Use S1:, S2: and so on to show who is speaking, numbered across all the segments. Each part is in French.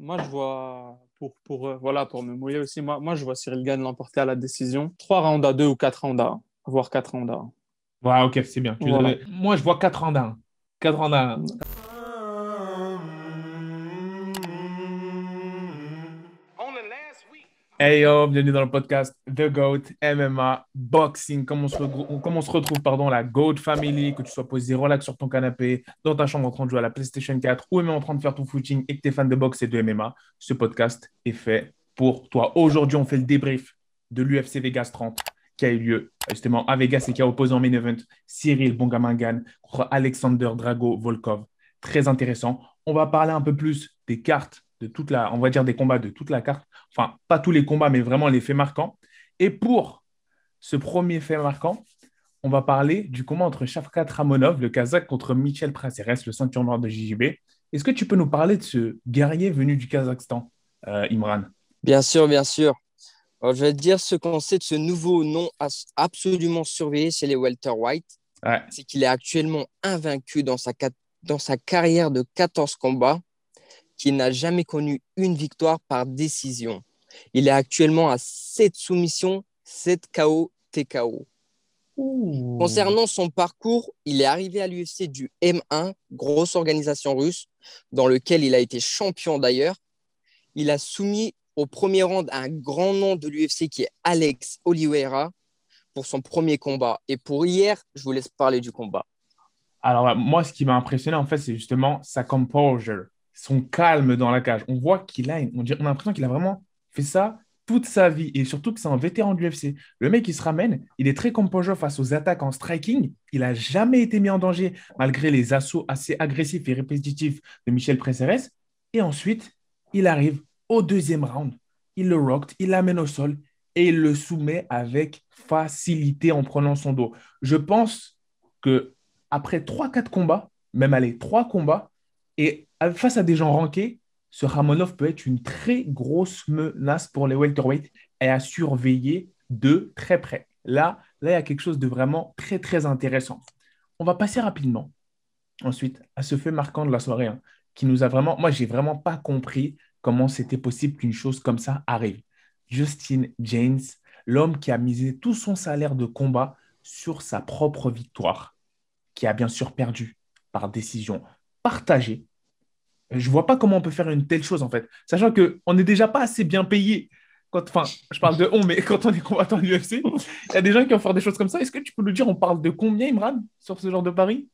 S1: moi, je vois, pour, pour, euh, voilà, pour me mouiller aussi, moi, moi, je vois Cyril Gann l'emporter à la décision. Trois rounds à deux ou quatre rounds à voire quatre rounds à
S2: Ouais, ok, c'est bien. Moi, je vois quatre rounds à 1. 4 rounds à 1. Hey yo, bienvenue dans le podcast The GOAT, MMA, Boxing. Comment on se, on se retrouve, pardon, la GOAT Family, que tu sois posé relax sur ton canapé, dans ta chambre en train de jouer à la PlayStation 4 ou même en train de faire ton footing et que tu es fan de boxe et de MMA, ce podcast est fait pour toi. Aujourd'hui, on fait le débrief de l'UFC Vegas 30 qui a eu lieu justement à Vegas et qui a opposé en main event Cyril Bongamangan contre Alexander Drago Volkov. Très intéressant. On va parler un peu plus des cartes de toute la, on va dire des combats de toute la carte. Enfin, pas tous les combats, mais vraiment les faits marquants. Et pour ce premier fait marquant, on va parler du combat entre Shafkat Ramonov, le Kazakh, contre Michel Praceres, le ceinture noir de JJB. Est-ce que tu peux nous parler de ce guerrier venu du Kazakhstan, euh, Imran?
S3: Bien sûr, bien sûr. je vais te dire ce qu'on sait de ce nouveau nom absolument surveillé chez les welterweight. C'est qu'il est actuellement invaincu dans sa, dans sa carrière de 14 combats qui n'a jamais connu une victoire par décision. Il est actuellement à 7 soumissions, 7 KO TKO. Concernant son parcours, il est arrivé à l'UFC du M1, grosse organisation russe, dans lequel il a été champion d'ailleurs. Il a soumis au premier round un grand nom de l'UFC qui est Alex Oliveira pour son premier combat. Et pour hier, je vous laisse parler du combat.
S2: Alors, moi, ce qui m'a impressionné, en fait, c'est justement sa composure son calme dans la cage. On voit qu'il a, on, a l'impression qu'il a vraiment fait ça toute sa vie et surtout que c'est un vétéran du UFC. Le mec, il se ramène, il est très composé face aux attaques en striking. Il n'a jamais été mis en danger malgré les assauts assez agressifs et répétitifs de Michel Preceres. Et ensuite, il arrive au deuxième round. Il le rocked, il l'amène au sol et il le soumet avec facilité en prenant son dos. Je pense que après 3-4 combats, même allez, 3 combats, et face à des gens rankés, ce Ramonov peut être une très grosse menace pour les welterweight et à surveiller de très près. Là, là, il y a quelque chose de vraiment très, très intéressant. On va passer rapidement ensuite à ce fait marquant de la soirée hein, qui nous a vraiment. Moi, j'ai vraiment pas compris comment c'était possible qu'une chose comme ça arrive. Justin James, l'homme qui a misé tout son salaire de combat sur sa propre victoire, qui a bien sûr perdu par décision partagée je vois pas comment on peut faire une telle chose, en fait. Sachant qu'on n'est déjà pas assez bien payé. Quand, enfin, je parle de on, mais quand on est combattant de l'UFC, il y a des gens qui vont faire des choses comme ça. Est-ce que tu peux nous dire, on parle de combien, Imran, sur ce genre de pari?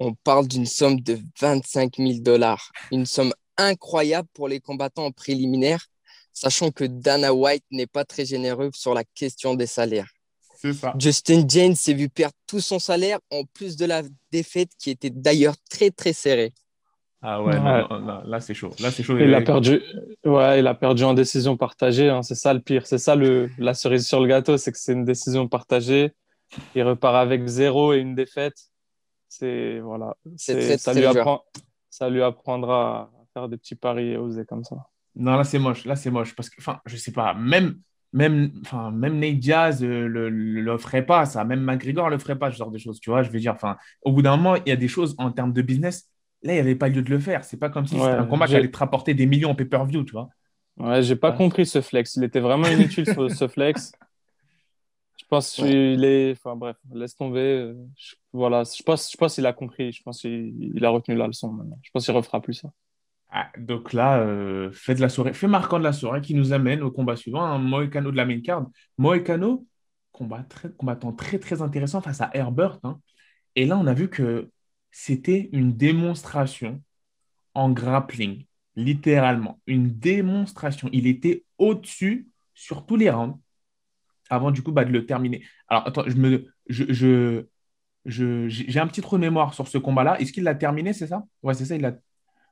S3: On parle d'une somme de 25 000 dollars. Une somme incroyable pour les combattants en préliminaire, sachant que Dana White n'est pas très généreux sur la question des salaires.
S2: Ça.
S3: Justin Jane s'est vu perdre tout son salaire en plus de la défaite qui était d'ailleurs très très serrée.
S2: Ah ouais, là c'est chaud. Là c'est chaud.
S1: Il, a perdu. Ouais, il a perdu en décision partagée. Hein. C'est ça le pire. C'est ça le la cerise sur le gâteau, c'est que c'est une décision partagée. Il repart avec zéro et une défaite. C'est voilà. C'est ça lui apprend, ça lui apprendra à faire des petits paris et oser comme ça.
S2: Non, là c'est moche. Là c'est moche parce que enfin, je sais pas. Même même enfin même Nate Diaz euh, le, le, ferait pas ça. Même McGregor le ferait pas ce genre de choses. Tu vois, je veux dire. Enfin, au bout d'un moment, il y a des choses en termes de business Là, il n'y avait pas lieu de le faire. C'est pas comme si c'était un combat qui allait te rapporter des millions en pay-per-view, tu vois.
S1: Ouais, j'ai pas compris ce flex. Il était vraiment inutile ce, flex. Je pense qu'il est. Enfin bref, laisse tomber. voilà, je pense, je pense qu'il a compris. Je pense qu'il a retenu la leçon maintenant. Je pense qu'il refera plus ça.
S2: Ah, donc là, euh, fait de la soirée, fait marquant de la soirée qui nous amène au combat suivant, Moïcano de la main card. Moïcano, combat très, combattant très très intéressant face à Herbert. Hein. Et là, on a vu que c'était une démonstration en grappling, littéralement. Une démonstration. Il était au-dessus sur tous les rounds avant du coup bah, de le terminer. Alors attends, je me, je, j'ai un petit trou de mémoire sur ce combat-là. Est-ce qu'il l'a terminé, c'est ça? Ouais, c'est ça. Il a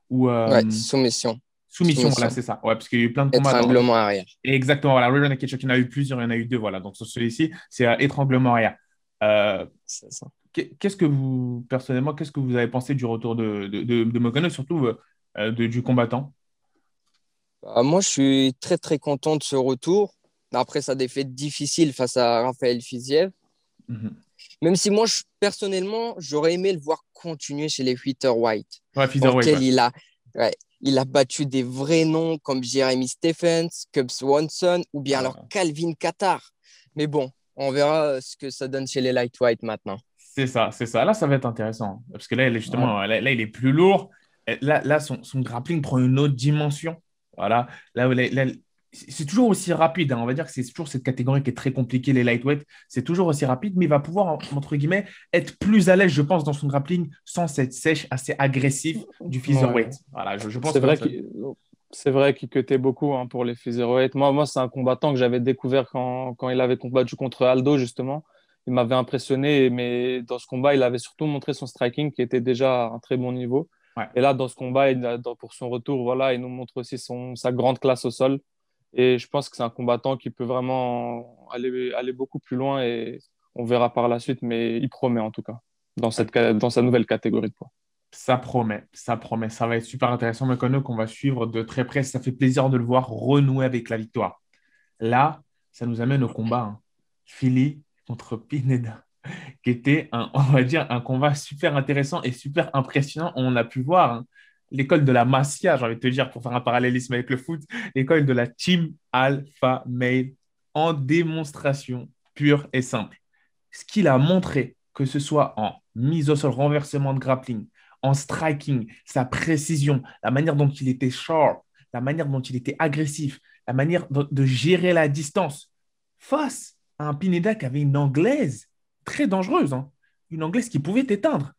S3: ou euh, soumission.
S2: Soumission, voilà, c'est ça. Ouais, parce qu'il y a eu plein de combats.
S3: Étranglement arrière.
S2: Exactement, voilà. il y en a eu plusieurs, il y en a eu deux, voilà. Donc sur celui-ci, c'est euh, étranglement arrière. Euh, c'est ça. Qu'est-ce que vous, personnellement, qu'est-ce que vous avez pensé du retour de, de, de, surtout euh, euh, du combattant?
S3: Bah, Moi, je suis très, très content de ce retour. Après sa défaite difficile face à Raphaël Fiziev. Mhm. Même si moi, personnellement, j'aurais aimé le voir continuer chez les White.
S2: Ouais,
S3: il a, Il a battu des vrais noms comme Jeremy Stephens, Cubs Swanson ou bien alors Calvin Qatar. Mais bon, on verra ce que ça donne chez les lightweight maintenant.
S2: C'est ça, c'est ça. Là, ça va être intéressant. Parce que là, il est justement, là, il est plus lourd. Là, là son, son, grappling prend une autre dimension. Voilà. Là, là, c'est toujours aussi rapide. Hein. On va dire que c'est toujours cette catégorie qui est très compliquée, les lightweight. C'est toujours aussi rapide, mais il va pouvoir, entre guillemets, être plus à l'aise, je pense, dans son grappling sans cette sèche assez agressif du featherweight. Voilà, je, pense
S1: c'est vrai qu'il c'est vrai qu'il cutait beaucoup hein, pour les featherweight. Moi, moi c'est un combattant que j'avais découvert quand, quand, il avait combattu contre Aldo, justement. Il m'avait impressionné, mais dans ce combat, il avait surtout montré son striking qui était déjà à un très bon niveau. Et là, dans ce combat, il, pour son retour, voilà, il nous montre aussi son, sa grande classe au sol. Et je pense que c'est un combattant qui peut vraiment aller, aller beaucoup plus loin et on verra par la suite, mais il promet en tout cas dans, cette, dans sa nouvelle catégorie de poids.
S2: Ça promet, ça promet. Ça va être super intéressant, Mekono, qu'on va suivre de très près. Ça fait plaisir de le voir renouer avec la victoire. Là, ça nous amène au combat. Hein. Philly contre Pineda, qui était, un, on va dire, un combat super intéressant et super impressionnant. On a pu voir hein, l'école de la Masia, j'ai envie de te dire, pour faire un parallélisme avec le foot, l'école de la Team Alpha Male en démonstration pure et simple. Ce qu'il a montré, que ce soit en mise au sol, renversement de grappling, en striking, sa précision, la manière dont il était sharp, la manière dont il était agressif, la manière de, gérer la distance face un Pineda qui avait une anglaise très dangereuse, hein. une anglaise qui pouvait t'éteindre.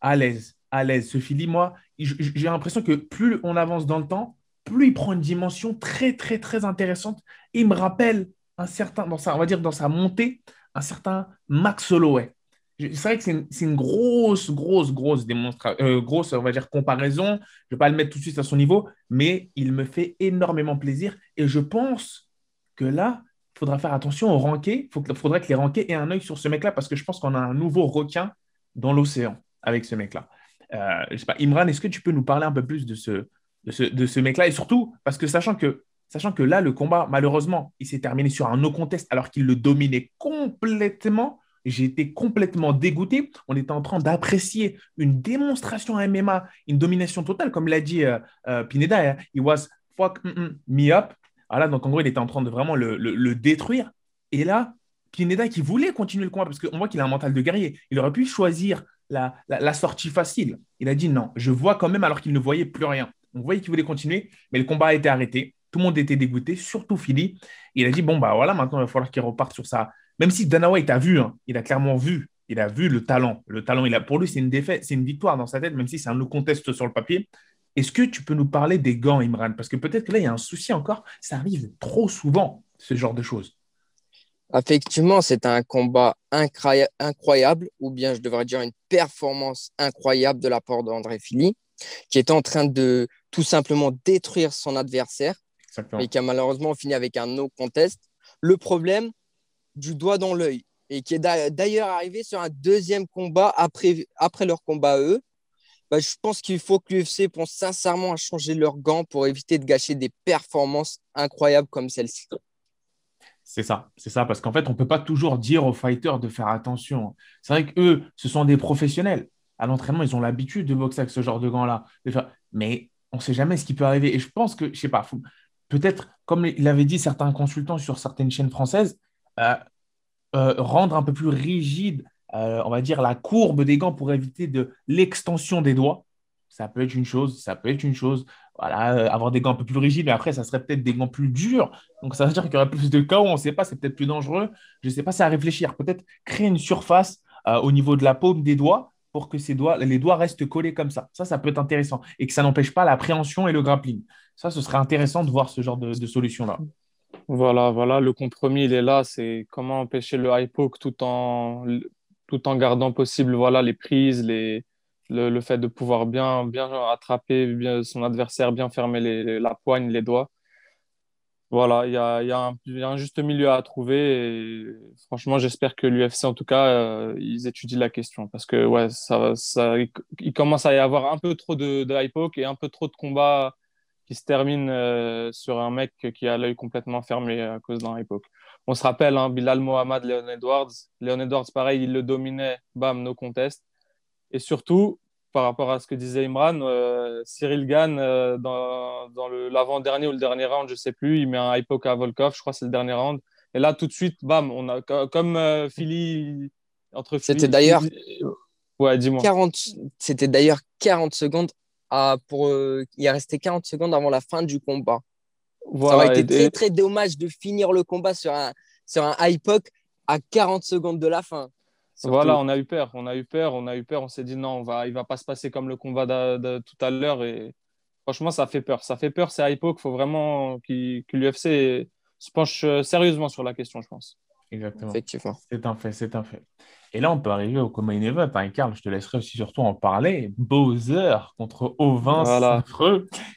S2: À l'aise, à l'aise. Ce Philly, moi, j'ai l'impression que plus on avance dans le temps, plus il prend une dimension très, très, très intéressante. il me rappelle un certain, dans sa, on va dire dans sa montée, un certain Max Holloway. C'est vrai que c'est une, grosse, grosse, grosse démonstration, euh, grosse, on va dire, comparaison. Je ne vais pas le mettre tout de suite à son niveau, mais il me fait énormément plaisir. Et je pense que là, faudra faire attention au ranké. Il faudrait que les rankés aient un œil sur ce mec-là parce que je pense qu'on a un nouveau requin dans l'océan avec ce mec-là. Euh, je sais pas, Imran, est-ce que tu peux nous parler un peu plus de ce, de ce, de ce mec-là Et surtout, parce que sachant que, sachant que là, le combat, malheureusement, il s'est terminé sur un no contest alors qu'il le dominait complètement. J'ai été complètement dégoûté. On était en train d'apprécier une démonstration MMA, une domination totale, comme l'a dit euh, euh, Pineda. Hein. He was fuck mm, mm, me up. Voilà, donc en gros, il était en train de vraiment le, le, détruire. Et là, Pineda qui voulait continuer le combat parce qu'on voit qu'il a un mental de guerrier. Il aurait pu choisir la, sortie facile. Il a dit non, je vois quand même alors qu'il ne voyait plus rien. On voyait qu'il voulait continuer, mais le combat a été arrêté. Tout le monde était dégoûté, surtout Philly. Il a dit bon, bah voilà, maintenant il va falloir qu'il reparte sur ça. Même si Dana White a vu, hein, il a clairement vu, il a vu le talent. Le talent, il a, pour lui, c'est une défaite, c'est une victoire dans sa tête, même si c'est un nous conteste sur le papier. Est-ce que tu peux nous parler des gants, Imran? Parce que peut-être que là, il y a un souci encore. Ça arrive trop souvent, ce genre de choses.
S3: Effectivement, c'est un combat incroyable, ou bien je devrais dire une performance incroyable de la part d'André Philly, qui est en train de tout simplement détruire son adversaire, et qui a malheureusement fini avec un no contest. Le problème du doigt dans l'œil, et qui est d'ailleurs arrivé sur un deuxième combat après, après leur combat eux. Bah, je pense qu'il faut que l'UFC pense sincèrement à changer leurs gants pour éviter de gâcher des performances incroyables comme celle-ci.
S2: C'est ça, c'est ça, parce qu'en fait, on ne peut pas toujours dire aux fighters de faire attention. C'est vrai qu'eux, ce sont des professionnels. À l'entraînement, ils ont l'habitude de boxer avec ce genre de gants-là. Mais on ne sait jamais ce qui peut arriver. Et je pense que, je ne sais pas, peut-être, comme il avait dit certains consultants sur certaines chaînes françaises, euh, euh, rendre un peu plus rigide, euh, on va dire, la courbe des gants pour éviter de l'extension des doigts. Ça peut être une chose, ça peut être une chose voilà, euh, avoir des gants un peu plus rigides, mais après, ça serait peut-être des gants plus durs. Donc, ça veut dire qu'il y aurait plus de chaos, on ne sait pas, c'est peut-être plus dangereux. Je ne sais pas, c'est à réfléchir. Peut-être créer une surface euh, au niveau de la paume des doigts pour que ces doigts, les doigts restent collés comme ça. Ça, ça peut être intéressant et que ça n'empêche pas l'appréhension et le grappling. Ça, ce serait intéressant de voir ce genre de, solution-là.
S1: Voilà, voilà, le compromis, il est là. C'est comment empêcher le high poke tout en, tout en gardant possible voilà, les prises, les, le, fait de pouvoir bien, bien attraper bien son adversaire, bien fermer les, la poigne, les doigts. Voilà, il y a, y, a un juste milieu à trouver. Franchement, j'espère que l'UFC, en tout cas, euh, ils étudient la question. Parce que, ouais, ça, ça, il, commence à y avoir un peu trop de, de poke et un peu trop de combats qui se terminent euh, sur un mec qui a l'œil complètement fermé à cause d'un poke. On se rappelle, hein, Bilal Mohamed, Leon Edwards. Leon Edwards, pareil, il le dominait, bam, no contest. Et surtout, par rapport à ce que disait Imran, euh, Cyril gagne euh, dans, dans l'avant-dernier ou le dernier round, je ne sais plus, il met un poke à Volkov, je crois que c'est le dernier round. Et là, tout de suite, bam, on a comme euh, Philly
S3: entre C'était d'ailleurs.
S1: Ouais, dis-moi.
S3: C'était d'ailleurs 40 secondes à, pour. il est resté 40 secondes avant la fin du combat. Ça aurait été très, très dommage de finir le combat sur un, sur un high poke à 40 secondes de la fin.
S1: Voilà, on a eu peur, on a eu peur, on a eu peur, on s'est dit non, on va, il va pas se passer comme le combat de, tout à l'heure et franchement, ça fait peur, ça fait peur, c'est hypo qu'il faut vraiment que l'UFC se penche euh, sérieusement sur la question, je pense.
S2: Exactement. Effectivement. C'est un fait, c'est un fait. Et là, on peut arriver au Common Event. Hein, Karl, je te laisserai aussi surtout en parler. Bowser contre Ovin voilà.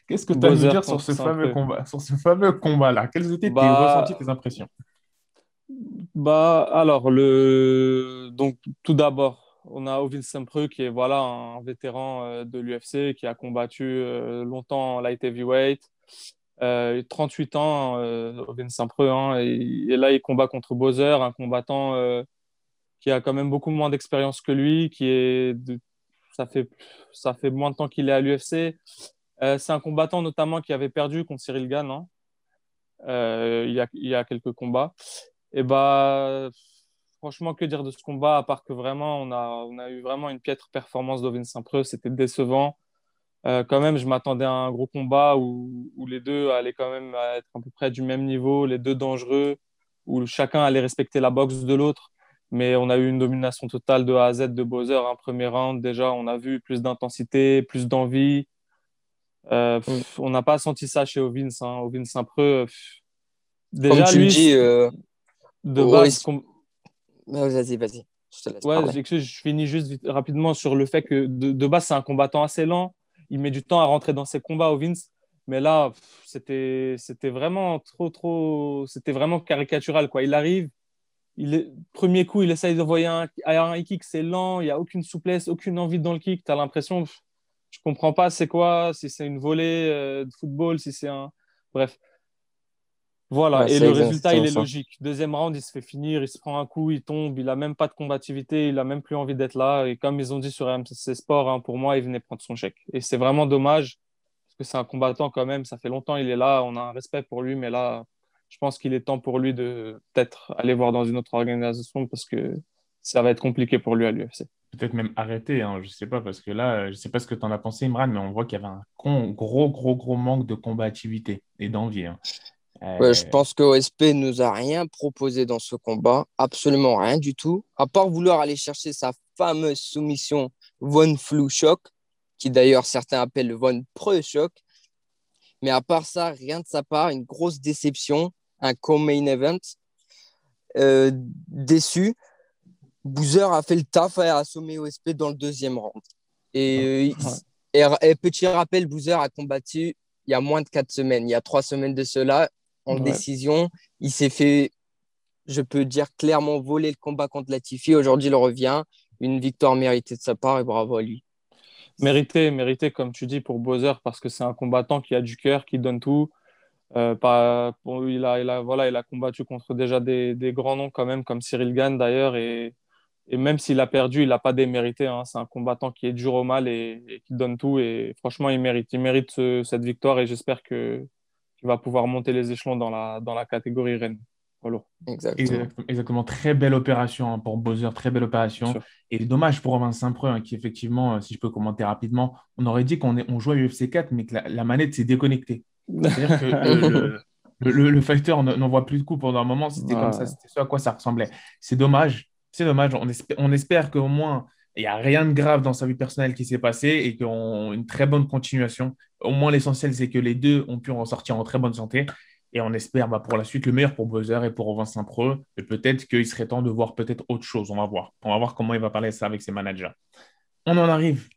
S2: Qu'est-ce que tu as à dire sur ce, fameux combat, sur ce fameux combat-là? Quelles étaient tes bah, ressentis, tes impressions?
S1: Bah, alors, le... Donc, tout d'abord, on a Ovin Sempreux qui est voilà, un vétéran euh, de l'UFC qui a combattu euh, longtemps en light heavyweight. Euh, 38 ans, euh, Ovin Sempreux, hein, et, là, il combat contre Bowser, un combattant qui a quand même beaucoup moins d'expérience que lui, qui est ça, fait... ça fait moins de temps qu'il est à l'UFC. c'est un combattant notamment qui avait perdu contre Cyril Gann hein, il, y a... il y a quelques combats. Et bah, franchement, que dire de ce combat, à part que vraiment, on a, on a eu vraiment une piètre performance d'Ovin Saint-Preux, c'était décevant. Euh, quand même, je m'attendais à un gros combat où, où, les deux allaient quand même être à peu près du même niveau, les deux dangereux, où chacun allait respecter la boxe de l'autre. Mais on a eu une domination totale de A à Z de Bowser. Un premier round, déjà, on a vu plus d'intensité, plus d'envie. Euh, mm. on n'a pas senti ça chez Ovin. Hein. Ovin Saint-Preux,
S3: déjà, lui, dis, euh, de base. Vas-y, vas-y.
S1: Je, ouais, je finis juste rapidement sur le fait que de, base, c'est un combattant assez lent. Il met du temps à rentrer dans ses combats Vince. Mais là, c'était vraiment trop, trop. C'était vraiment caricatural. Quoi. Il arrive, il est, premier coup, il essaye d'envoyer un, un kick, c'est lent, il n'y a aucune souplesse, aucune envie dans le kick. Tu as l'impression, je ne comprends pas c'est quoi, si c'est une volée euh, de football, si c'est un. Bref. Voilà, et le résultat, il est logique. Deuxième round, il se fait finir, il se prend un coup, il tombe, il n'a même pas de combativité, il n'a même plus envie d'être là. Et comme ils ont dit sur RMC Sport, hein, pour moi, il venait prendre son chèque. Et c'est vraiment dommage, parce que c'est un combattant quand même, ça fait longtemps il est là, on a un respect pour lui, mais là, je pense qu'il est temps pour lui de peut-être aller voir dans une autre organisation, parce que ça va être compliqué pour lui à l'UFC.
S2: Peut-être même arrêter, hein, je ne sais pas, parce que là, je ne sais pas ce que tu en as pensé, Imran, mais on voit qu'il y avait un gros, gros, gros manque de combativité et d'envie. Hein
S3: je pense que OSP nous a rien proposé dans ce combat, absolument rien du tout, à part vouloir aller chercher sa fameuse soumission Von Flu Shock, qui d'ailleurs certains appellent Von Pre Shock. Mais à part ça, rien de sa part, une grosse déception, un co-main event. Euh, déçu, Boozer a fait le taf à assommer OSP dans le deuxième round. Et, euh, et petit rappel, Boozer a combattu il y a moins de quatre semaines. Il y a trois semaines de cela, en décision. Il s'est fait, je peux dire clairement, voler le combat contre Latifi. Aujourd'hui, il revient. Une victoire méritée de sa part et bravo à lui.
S1: Mérité, mérité, comme tu dis, pour Bowser, parce que c'est un combattant qui a du cœur, qui donne tout. Euh, pas, il, a, il, a, voilà, il a combattu contre déjà des, des, grands noms, quand même, comme Cyril Gann d'ailleurs. Et, et, même s'il a perdu, il n'a pas démérité. Hein. C'est un combattant qui est dur au mal et, qui donne tout. Et franchement, il mérite, il mérite cette victoire. Et j'espère que, va pouvoir monter les échelons dans la, dans la catégorie Rennes.
S2: Exactement. Exactement. Très belle opération hein, pour Bowser, très belle opération. Et dommage pour Romain Saint-Preux, hein, qui effectivement, euh, si je peux commenter rapidement, on aurait dit qu'on on jouait à UFC 4, mais que la, manette s'est déconnectée. C'est-à-dire que le, le, le, fighter n'en voit plus de coups pendant un moment, c'était comme ça, c'était ce à quoi ça ressemblait. C'est dommage, c'est dommage. On espère, on espère qu'au moins il n'y a rien de grave dans sa vie personnelle qui s'est passé et qu'ils ont une très bonne continuation. Au moins, l'essentiel, c'est que les deux ont pu en sortir en très bonne santé. Et on espère bah, pour la suite le meilleur pour Bowser et pour Vincent Pro. Et peut-être qu'il serait temps de voir peut-être autre chose. On va voir. On va voir comment il va parler ça avec ses managers. On en arrive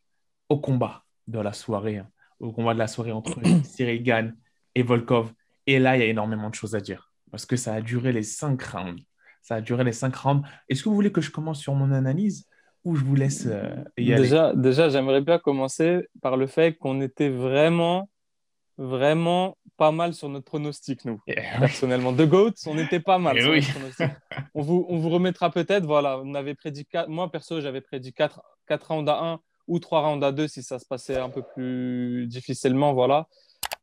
S2: au combat de la soirée. Au combat de la soirée entre Cyril Gann et Volkov. Et là, il y a énormément de choses à dire. Parce que ça a duré les cinq rounds. Ça a duré les cinq rounds. Est-ce que vous voulez que je commence sur mon analyse je vous laisse euh, y
S1: déjà, Déjà, j'aimerais bien commencer par le fait qu'on était vraiment, vraiment pas mal sur notre pronostic, nous, eh personnellement. De Goats, on était pas mal. Eh on, vous, on vous remettra peut-être, voilà, on avait prédit 4, moi perso, j'avais prédit 4, 4 rounds à 1, ou trois rounds à deux si ça se passait un peu plus difficilement. Voilà.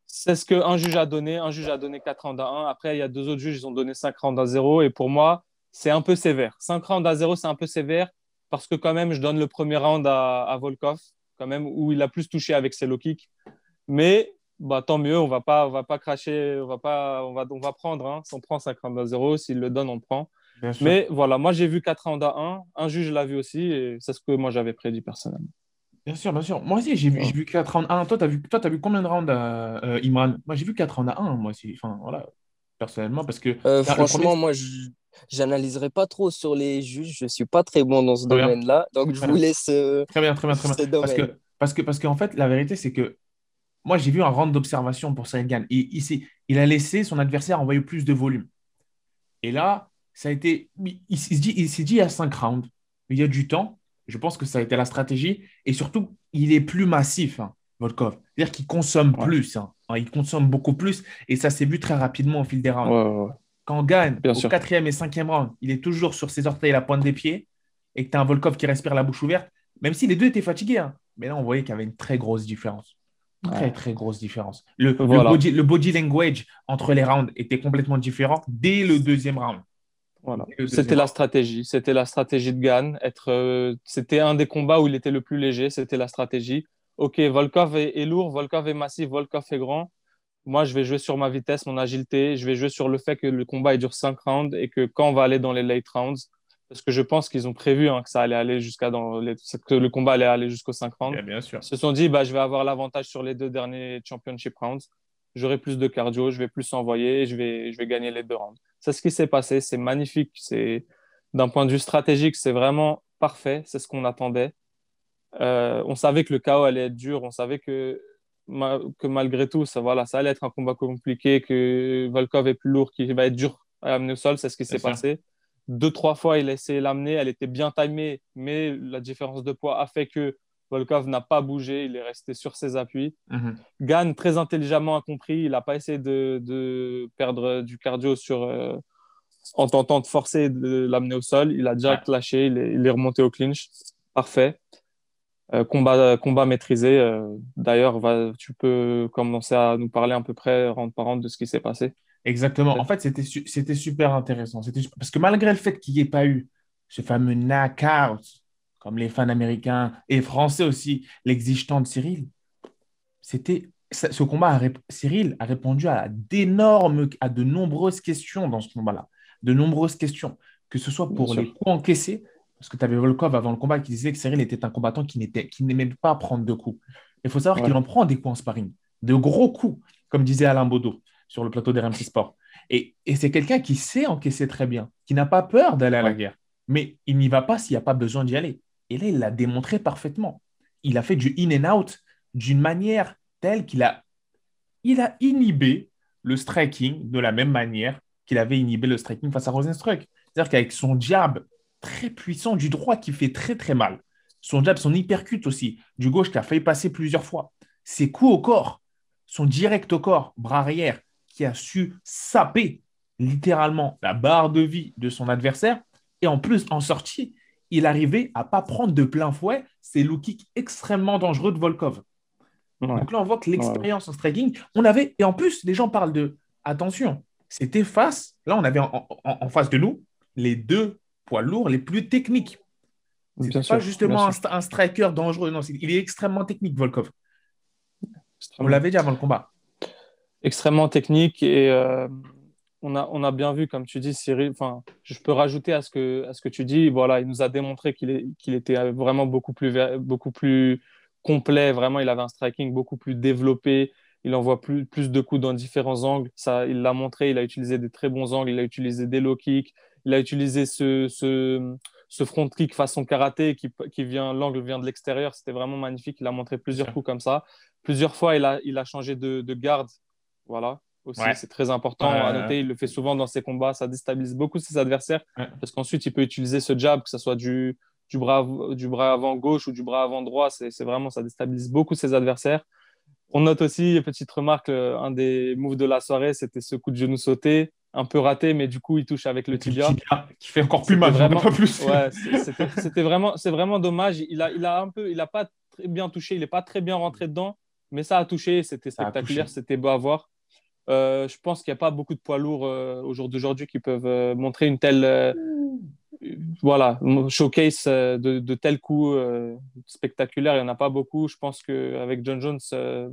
S1: C'est ce qu'un juge a donné. Un juge a donné 4 rounds à 1. Après, il y a deux autres juges, ils ont donné 5 rounds à 0. Et pour moi, c'est un peu sévère. 5 rounds à 0, c'est un peu sévère parce que quand même, je donne le premier round à, Volkov, quand même, où il a plus touché avec ses low kicks. Mais bah, tant mieux, on va pas, on va pas cracher, on va pas, on va, on va prendre. Hein. Si on prend 5 rounds à 0, s'il le donne, on prend. Mais voilà, moi j'ai vu 4 rounds à 1. Un juge l'a vu aussi et c'est ce que moi j'avais prédit personnellement.
S2: Bien sûr, bien sûr. Moi aussi, j'ai vu, vu 4 rounds à 1. Toi, tu as, vu, as vu combien de rounds, à, euh, Imran? Moi, j'ai vu 4 rounds à 1, moi aussi. Enfin, voilà, personnellement, parce que.
S3: Euh, franchement, moi, je j'analyserai pas trop sur les juges. Je suis pas très bon dans ce domaine-là. Donc, je vous laisse. Euh,
S2: très bien, très bien, très bien. Parce que, parce que, parce qu'en fait, la vérité, c'est que moi, j'ai vu un round d'observation pour Cyril Gann. Et il, il a laissé son adversaire envoyer plus de volume. Et là, ça a été. Il, s'est dit, il s'est dit à 5 rounds. Il y a du temps. Je pense que ça a été la stratégie. Et surtout, il est plus massif, hein, Volkov. C'est-à-dire qu'il consomme plus. Hein. Il consomme beaucoup plus. Et ça s'est vu très rapidement au fil des rounds. Quand on gagne au quatrième et cinquième round, il est toujours sur ses orteils, la pointe des pieds, et que tu as un Volkov qui respire la bouche ouverte, même si les deux étaient fatigués. Hein. Mais là, on voyait qu'il y avait une très grosse différence. Très, très grosse différence. Le, le, body, language entre les rounds était complètement différent dès le deuxième round.
S1: C'était la stratégie. C'était la stratégie de Gann. Être, euh, c'était un des combats où il était le plus léger. C'était la stratégie. Ok, Volkov est, lourd, Volkov est massif, Volkov est grand. Moi, je vais jouer sur ma vitesse, mon agilité. Je vais jouer sur le fait que le combat il dure 5 rounds et que quand on va aller dans les late rounds, parce que je pense qu'ils ont prévu hein, que ça allait aller jusqu'à dans les, que le combat allait aller jusqu'aux 5 rounds.
S2: bien sûr.
S1: Ils se sont dit, bah, je vais avoir l'avantage sur les deux derniers championship rounds. J'aurai plus de cardio, je vais plus envoyer et je vais, je vais gagner les deux rounds. C'est ce qui s'est passé. C'est magnifique. C'est d'un point de vue stratégique, c'est vraiment parfait. C'est ce qu'on attendait. Euh, on savait que le chaos allait être dur. On savait que, que malgré tout, ça, voilà, ça allait être un combat compliqué, que Volkov est plus lourd, qu'il va être dur à amener au sol. C'est ce qui s'est passé. Deux, trois fois, il a essayé l'amener. Elle était bien timée, mais la différence de poids a fait que Volkov n'a pas bougé, il est resté sur ses appuis. Mm Gann, très intelligemment, a compris, il n'a pas essayé de, perdre du cardio sur, euh, en tentant de forcer de l'amener au sol. Il a direct lâché, il est, remonté au clinch. Parfait. Euh, combat, combat maîtrisé. Euh, d'ailleurs, tu peux commencer à nous parler à peu près, rente par rente, de ce qui s'est passé.
S2: Exactement. En fait, c'était super intéressant. Parce que malgré le fait qu'il n'y ait pas eu ce fameux knockout comme les fans américains et français aussi l'exigent de Cyril, c'était ce combat, Cyril a répondu à d'énormes, à de nombreuses questions dans ce combat-là, de nombreuses questions, que ce soit pour les coups encaissés, parce que tu avais Volkov avant le combat qui disait que Cyril était un combattant qui n'était, qui n'aimait pas prendre de coups. Il faut savoir qu'il en prend des coups en sparring, de gros coups, comme disait Alain Baudot sur le plateau des RMC Sport. Et, et c'est quelqu'un qui sait encaisser très bien, qui n'a pas peur d'aller à la guerre, mais il n'y va pas s'il n'y a pas besoin d'y aller. Et là, il l'a démontré parfaitement. Il a fait du in and out d'une manière telle qu'il a, il a inhibé le striking de la même manière qu'il avait inhibé le striking face à Rosenstruck. C'est-à-dire qu'avec son jab très puissant du droit qui fait très très mal, son jab, son hypercute aussi, du gauche qui a failli passer plusieurs fois, ses coups au corps, son direct au corps, bras arrière, qui a su saper littéralement la barre de vie de son adversaire, et en plus en sortie, il arrivait à pas prendre de plein fouet ces low kicks extrêmement dangereux de Volkov. Donc là, on voit que l'expérience en striking, on avait, et en plus, les gens parlent de, attention, c'était face, là, on avait en, face de nous les deux poids lourds les plus techniques. C'est pas justement un, striker dangereux, non, il est extrêmement technique, Volkov. On l'avait dit avant le combat.
S1: Extrêmement technique et euh, on a, on a bien vu, comme tu dis, Cyril, enfin, je peux rajouter à ce que, à ce que tu dis, voilà, il nous a démontré qu'il était vraiment beaucoup plus, beaucoup plus complet, vraiment, il avait un striking beaucoup plus développé, il envoie plus, plus de coups dans différents angles, ça, il l'a montré, il a utilisé des très bons angles, il a utilisé des low kicks, il a utilisé ce, ce, ce front kick façon karaté qui, qui vient, l'angle vient de l'extérieur, c'était vraiment magnifique, il a montré plusieurs coups comme ça, plusieurs fois, il a, il a changé de, de garde, voilà, aussi. C'est très important à noter. Il le fait souvent dans ses combats. Ça déstabilise beaucoup ses adversaires parce qu'ensuite, il peut utiliser ce jab, que ce soit du, du, bras, du bras avant gauche ou du bras avant droit. C'est vraiment, ça déstabilise beaucoup ses adversaires. On note aussi, petite remarque, euh, un des moves de la soirée, c'était ce coup de genou sauté, un peu raté, mais du coup, il touche avec le tibia.
S2: qui fait encore plus mal,
S1: vraiment, plus. Ouais, c'était vraiment, c'est vraiment dommage. Il a, il a un peu, il a pas très bien touché, il n'est pas très bien rentré dedans, mais ça a touché, c'était spectaculaire, c'était beau à voir. Euh, je pense qu'il n'y a pas beaucoup de poids lourds euh, au jour d'aujourd'hui qui peuvent euh, montrer une telle voilà, showcase de, de tels coups spectaculaires. Il n'y en a pas beaucoup. Je pense qu'avec John Jones,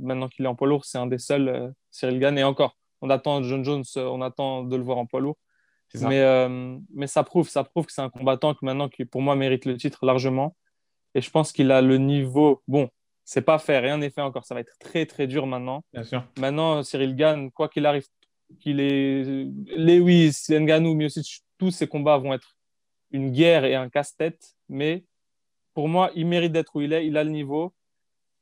S1: maintenant qu'il est en poids lourd, c'est un des seuls, Cyril Gann. Et encore, on attend John Jones, on attend de le voir en poids lourd. Mais, mais ça prouve, ça prouve que c'est un combattant qui maintenant, qui pour moi, mérite le titre largement. Et je pense qu'il a le niveau. Bon, c'est pas fait, rien n'est fait encore. Ça va être très très dur maintenant.
S2: Bien sûr.
S1: Maintenant, Cyril Gann, quoi qu'il arrive, qu'il est Lewis, Nganou, mais aussi tous ces combats vont être une guerre et un casse-tête. Mais pour moi, il mérite d'être où il est. Il a le niveau.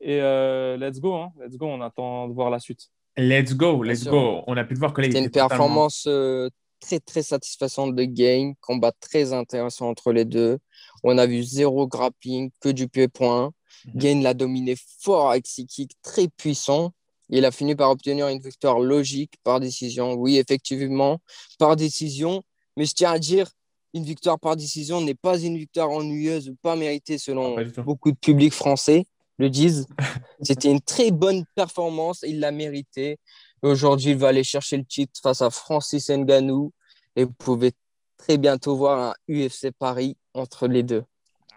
S1: Et euh, let's go, hein. let's go. On attend de voir la suite.
S2: Let's go, let's go. On a pu voir que
S3: C'était une performance euh, très très satisfaisante de Gain, combat très intéressant entre les deux. On a vu zéro grappling, que du pied-point. Mhm. Gain l'a dominé fort avec ses kicks très puissants. Il a fini par obtenir une victoire logique par décision. Oui, effectivement, par décision. Mais je tiens à dire, une victoire par décision n'est pas une victoire ennuyeuse ou pas méritée selon ah, beaucoup de publics français le disent. C'était une très bonne performance. Il l'a mérité. Aujourd'hui, il va aller chercher le titre face à Francis Ngannou. Et vous pouvez très bientôt voir un UFC Paris entre les deux.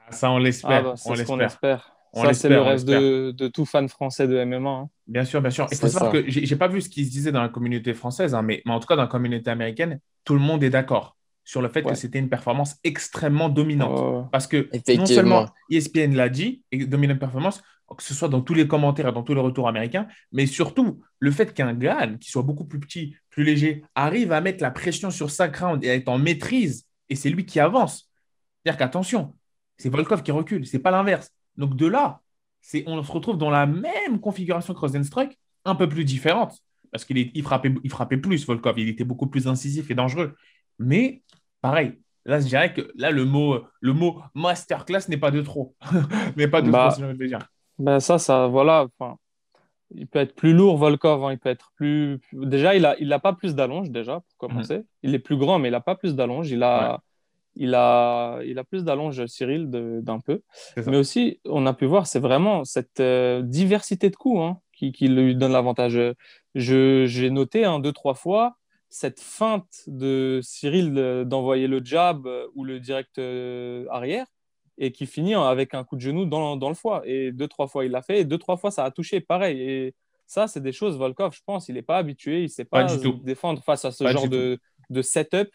S2: Ah, ça, on l'espère. Ah, bah,
S1: on l'espère. Ça, c'est le rêve de, tout fan français de MMA. Hein.
S2: Bien sûr, bien sûr. Il faut savoir que j'ai pas vu ce qui se disait dans la communauté française, hein, mais, en tout cas, dans la communauté américaine, tout le monde est d'accord sur le fait que c'était une performance extrêmement dominante. Parce que non seulement ESPN l'a dit, et dominante performance, que ce soit dans tous les commentaires et dans tous les retours américains, mais surtout le fait qu'un gars qui soit beaucoup plus petit, plus léger, arrive à mettre la pression sur sa round et à être en maîtrise, et c'est lui qui avance. C'est-à-dire qu'attention, c'est Volkov qui recule, c'est pas l'inverse. Donc de là, c'est, on se retrouve dans la même configuration que Rosenstruck, un peu plus différente, parce qu'il il frappait, il frappait plus, Volkov, il était beaucoup plus incisif et dangereux. Mais pareil, là, je dirais que là, le mot, le mot masterclass n'est pas de trop. n'est pas de bah, trop, si dire.
S1: Ben ça, ça, voilà. il peut être plus lourd, Volkov. Hein, il peut être plus. Déjà, il n'a il a pas plus d'allonge, déjà, pour commencer. Mhm. Il est plus grand, mais il n'a pas plus d'allonge. Il a, il a, il a plus d'allonge, Cyril, d'un peu. Mais aussi, on a pu voir, c'est vraiment cette euh, diversité de coups hein, qui, qui, lui donne l'avantage. J'ai noté un, deux, trois fois cette feinte de Cyril d'envoyer le jab euh, ou le direct euh, arrière et qui finit avec un coup de genou dans, dans le foie. Et deux, trois fois, il l'a fait. Et deux, trois fois, ça a touché. Pareil. Et ça, c'est des choses, Volkov, je pense, il n'est pas habitué. Il ne sait pas, défendre face à ce genre de, de setup.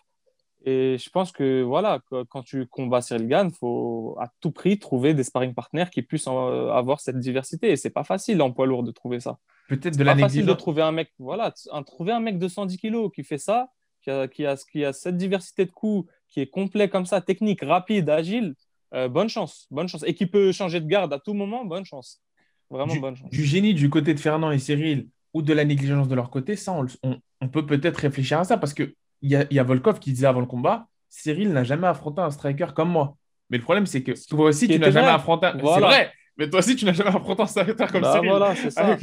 S1: Et je pense que voilà, quand tu combats Cyril Gann, il faut à tout prix trouver des sparring partners qui puissent avoir cette diversité. Et c'est pas facile en poids lourd de trouver ça.
S2: Peut-être de
S1: la facile de trouver un mec, voilà, un, trouver un mec de 110 kilos qui fait ça, qui a, qui, a, qui a cette diversité de coups, qui est complet comme ça, technique, rapide, agile. Euh, bonne chance, bonne chance. Et qui peut changer de garde à tout moment, bonne chance. Vraiment bonne chance.
S2: Du génie du côté de Fernand et Cyril ou de la négligence de leur côté, ça, on, on peut peut-être réfléchir à ça parce que il y a, Volkov qui disait avant le combat Cyril n'a jamais affronté un striker comme moi. Mais le problème, c'est que toi aussi, tu n'as jamais affronté. C'est vrai, mais toi aussi, tu n'as jamais affronté un striker comme bah, Cyril.
S1: Voilà, c'est ça.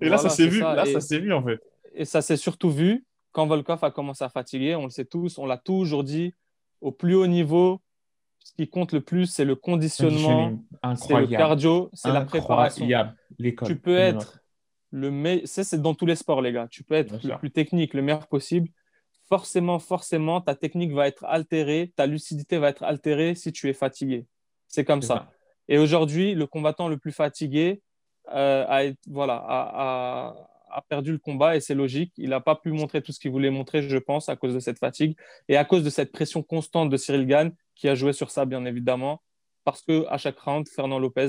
S2: Et là, ça s'est vu. Là, ça s'est vu, en fait.
S1: Et ça s'est surtout vu quand Volkov a commencé à fatiguer. On le sait tous, on l'a toujours dit. Au plus haut niveau, ce qui compte le plus, c'est le conditionnement, c'est le cardio, c'est la préparation. Tu peux être le meilleur. C'est dans tous les sports, les gars. Tu peux être le plus technique, le meilleur possible forcément, forcément, ta technique va être altérée, ta lucidité va être altérée si tu es fatigué. C'est comme ça. Et aujourd'hui, le combattant le plus fatigué euh, a, voilà, a, perdu le combat et c'est logique. Il n'a pas pu montrer tout ce qu'il voulait montrer, je pense, à cause de cette fatigue et à cause de cette pression constante de Cyril Gann qui a joué sur ça, bien évidemment, parce que à chaque round, Fernand Lopez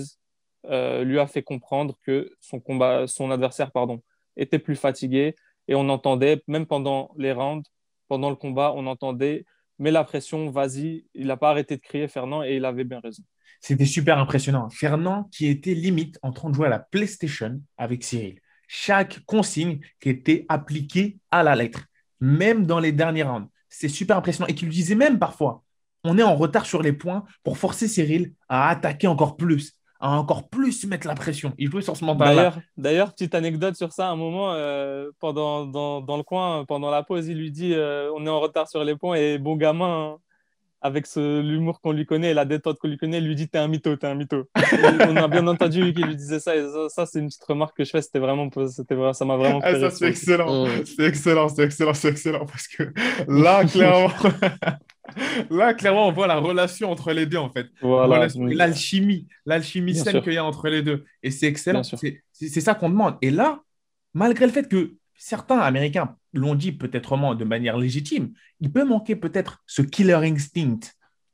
S1: euh, lui a fait comprendre que son, combat, son adversaire pardon, était plus fatigué et on entendait, même pendant les rounds, pendant le combat, on entendait mais la pression, vas-y. Il n'a pas arrêté de crier, Fernand, et il avait bien raison.
S2: C'était super impressionnant. Fernand qui était limite en train de jouer à la PlayStation avec Cyril. Chaque consigne qui était appliquée à la lettre, même dans les derniers rounds. C'est super impressionnant. Et qu'il disait même parfois, on est en retard sur les points pour forcer Cyril à attaquer encore plus à encore plus mettre la pression. Il jouait sur ce mental
S1: D'ailleurs, petite anecdote sur ça, un moment, euh, pendant, dans, dans, le coin, pendant la pause, il lui dit euh, on est en retard sur les points et bon gamin. Hein. avec l'humour qu'on lui connaît et la détente qu'on lui connaît, lui dit T'es un mytho, t'es un mytho. on a bien entendu qu'il lui disait ça. Et ça, c'est une petite remarque que je fais. C'était vraiment, c'était ça m'a vraiment
S2: ah, ça, c'est excellent. C'est excellent, c'est excellent, c'est excellent. Parce que là, clairement. Là, clairement, on voit la relation entre les deux, en fait. L'alchimie, l'alchimie saine qu'il y a entre les deux. Et c'est excellent. C'est ça qu'on demande. Et là, malgré le fait que certains Américains l'ont dit peut-être de manière légitime, il peut manquer peut-être ce killer instinct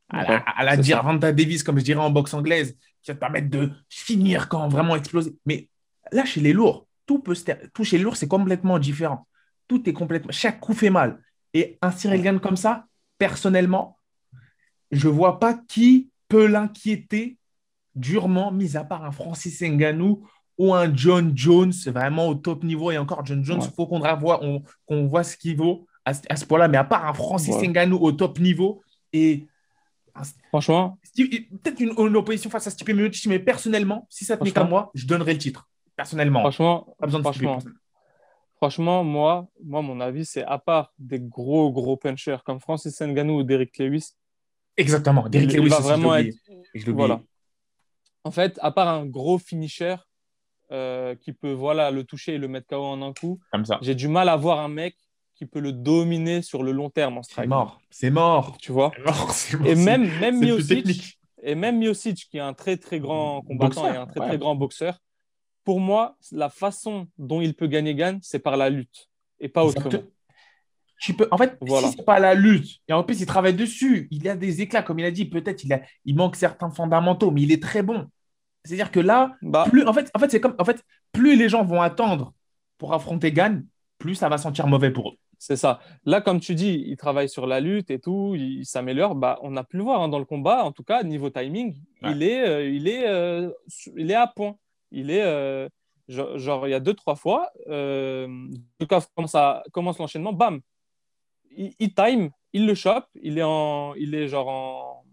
S2: à la, à la Davis, comme je dirais en boxe anglaise, qui va te permettre de finir quand vraiment exploser. Mais là, chez les lourds, tout, peut tout chez les lourds, c'est complètement différent. Tout est complètement. Chaque coup fait mal. Et un Cyril Gann comme ça, personnellement, je ne vois pas qui peut l'inquiéter durement, mis à part un Francis Ngannou ou un John Jones vraiment au top niveau. Et encore, John Jones, il faut qu'on voit, ce qu'il vaut à, ce point-là. Mais à part un Francis Ngannou au top niveau et.
S1: Franchement.
S2: Peut-être une, opposition face à Stipe Miocic, mais personnellement, si ça tenait qu'à moi, je donnerais le titre. Personnellement.
S1: Franchement, pas besoin de franchement, franchement, moi, moi, mon avis, c'est à part des gros, gros punchers comme Francis Ngannou ou Derrick Lewis.
S2: Exactement. Derrick Lewis,
S1: va vraiment être. Voilà. En fait, à part un gros finisher, euh, qui peut voilà, le toucher et le mettre KO en un coup. J'ai du mal à voir un mec qui peut le dominer sur le long terme en strike.
S2: C'est mort, c'est mort.
S1: Tu vois Et même, même Miocic, et même Miocic, qui est un très très grand combattant et un très très grand boxeur, pour moi, la façon dont il peut gagner gagne, c'est par la lutte et pas autrement.
S2: Tu peux, en fait, voilà. si c'est pas la lutte, et en plus il travaille dessus, il a des éclats, comme il a dit, peut-être il, a, il manque certains fondamentaux, mais il est très bon. C'est-à-dire que là, bah. plus, en fait, en fait, c'est comme, en fait, plus les gens vont attendre pour affronter Gann, plus ça va sentir mauvais pour eux.
S1: C'est ça. Là, comme tu dis, il travaille sur la lutte et tout, il, s'améliore. Bah, on a pu le voir hein, dans le combat. En tout cas, niveau timing, il, est, euh, il, est, euh, il est à point. Il est, euh, genre, il y a deux, trois fois, cas, commence, commence l'enchaînement, bam, il, il, time, il le chope, il est, en, il est genre en,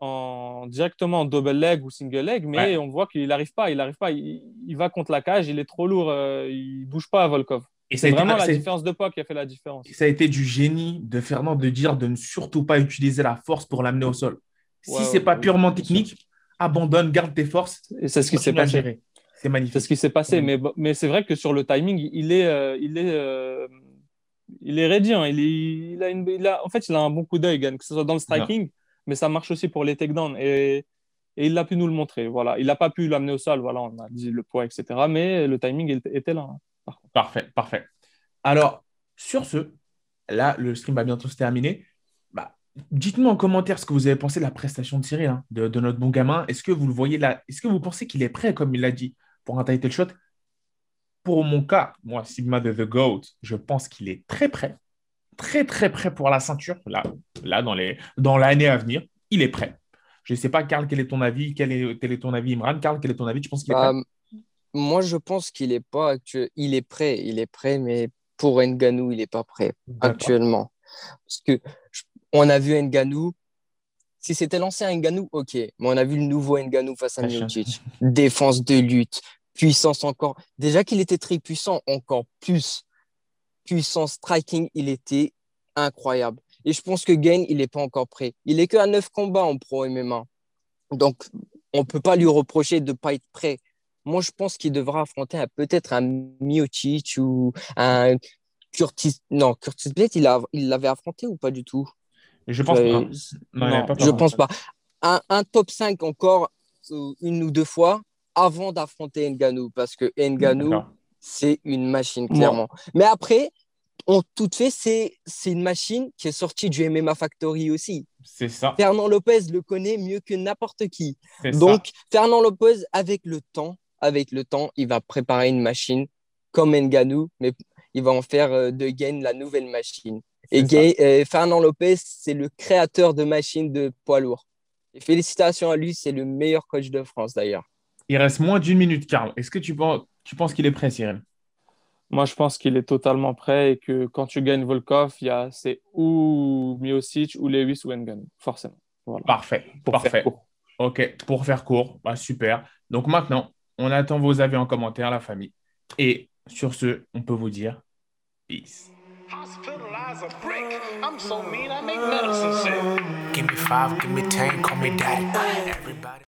S1: en, directement en double leg ou single leg, mais on voit qu'il n'arrive pas, il n'arrive pas, il, va contre la cage, il est trop lourd, euh, il bouge pas à Volkov. Et c'est vraiment la différence de poids qui a fait la différence.
S2: ça a été du génie de Fernand de dire de ne surtout pas utiliser la force pour l'amener au sol. Si ce c'est pas purement technique, abandonne, garde tes forces.
S1: Et c'est ce qui s'est passé.
S2: C'est magnifique.
S1: C'est ce qui s'est passé, mais, mais c'est vrai que sur le timing, il est, euh, il est, euh, il est ready. Hein. Il, il, a une, en fait, il a un bon coup d'œil, que ce soit dans le striking mais ça marche aussi pour les takedowns. Et, et il a pu nous le montrer. Voilà. Il n'a pas pu l'amener au sol, voilà, on a dit le poids, etc. Mais le timing était là.
S2: Hein, parfait, parfait. Alors, sur ce, là, le stream va bientôt se terminer. Dites-nous en commentaire ce que vous avez pensé de la prestation de Cyril, hein, de, notre bon gamin. Est-ce que vous le voyez là? Est-ce que vous pensez qu'il est prêt, comme il l'a dit, pour un title shot? Pour mon cas, moi, Sigma de The Goat, je pense qu'il est très prêt très très prêt pour la ceinture, là, là dans, les, dans l'année à venir. Il est prêt. Je ne sais pas, Karl, quel est ton avis? Quel est, quel est ton avis, Imran Karl, quel est ton avis? Tu penses qu'il est prêt?
S3: Bah, Moi, je pense qu'il est pas Il est prêt, il est prêt, mais pour Nganou, il n'est pas prêt actuellement. Parce que on a vu Nganou. Si c'était l'ancien Nganou, ok. Mais on a vu le nouveau Nganou face à Miocic. Défense de lutte, puissance encore. Déjà qu'il était très puissant, encore plus puissance striking, il était incroyable. Et je pense que Gain, il n'est pas encore prêt. Il est qu'à 9 combats en pro MMA. Donc, on ne peut pas lui reprocher de ne pas être prêt. Moi, je pense qu'il devra affronter peut-être un Miocic ou un Curtis. Non, Curtis Blade, il l'avait affronté ou pas du tout?
S2: Je pense pas.
S3: Non, je pense pas. Un, un, top 5 encore euh, une ou deux fois avant d'affronter Nganou parce que Nganou, c'est une machine, clairement. Mais après, en tout fait, c'est, c'est une machine qui est sortie du MMA Factory aussi.
S2: C'est ça.
S3: Fernand Lopez le connaît mieux que n'importe qui. Donc, Fernand Lopez, avec le temps, avec le temps, il va préparer une machine comme Nganou, mais il va en faire euh, de Gain la nouvelle machine. Et euh, Fernand Lopez, c'est le créateur de machines de poids lourd. Et félicitations à lui, c'est le meilleur coach de France d'ailleurs.
S2: Il reste moins d'une minute, Karl. Est-ce que tu penses, tu penses qu'il est prêt, Cyril?
S1: Moi, je pense qu'il est totalement prêt et que quand tu gagnes Volkov, il y a, c'est ou Miocic ou Lewis ou Engan, forcément.
S2: Parfait, pour parfait. Ok, pour faire court, bah, super. Donc maintenant, on attend vos avis en commentaire, la famille. Et sur ce, on peut vous dire peace.
S4: Guy's a prick. I'm so mean, I make medicine sick. Give me five, give me ten, call me daddy. Everybody.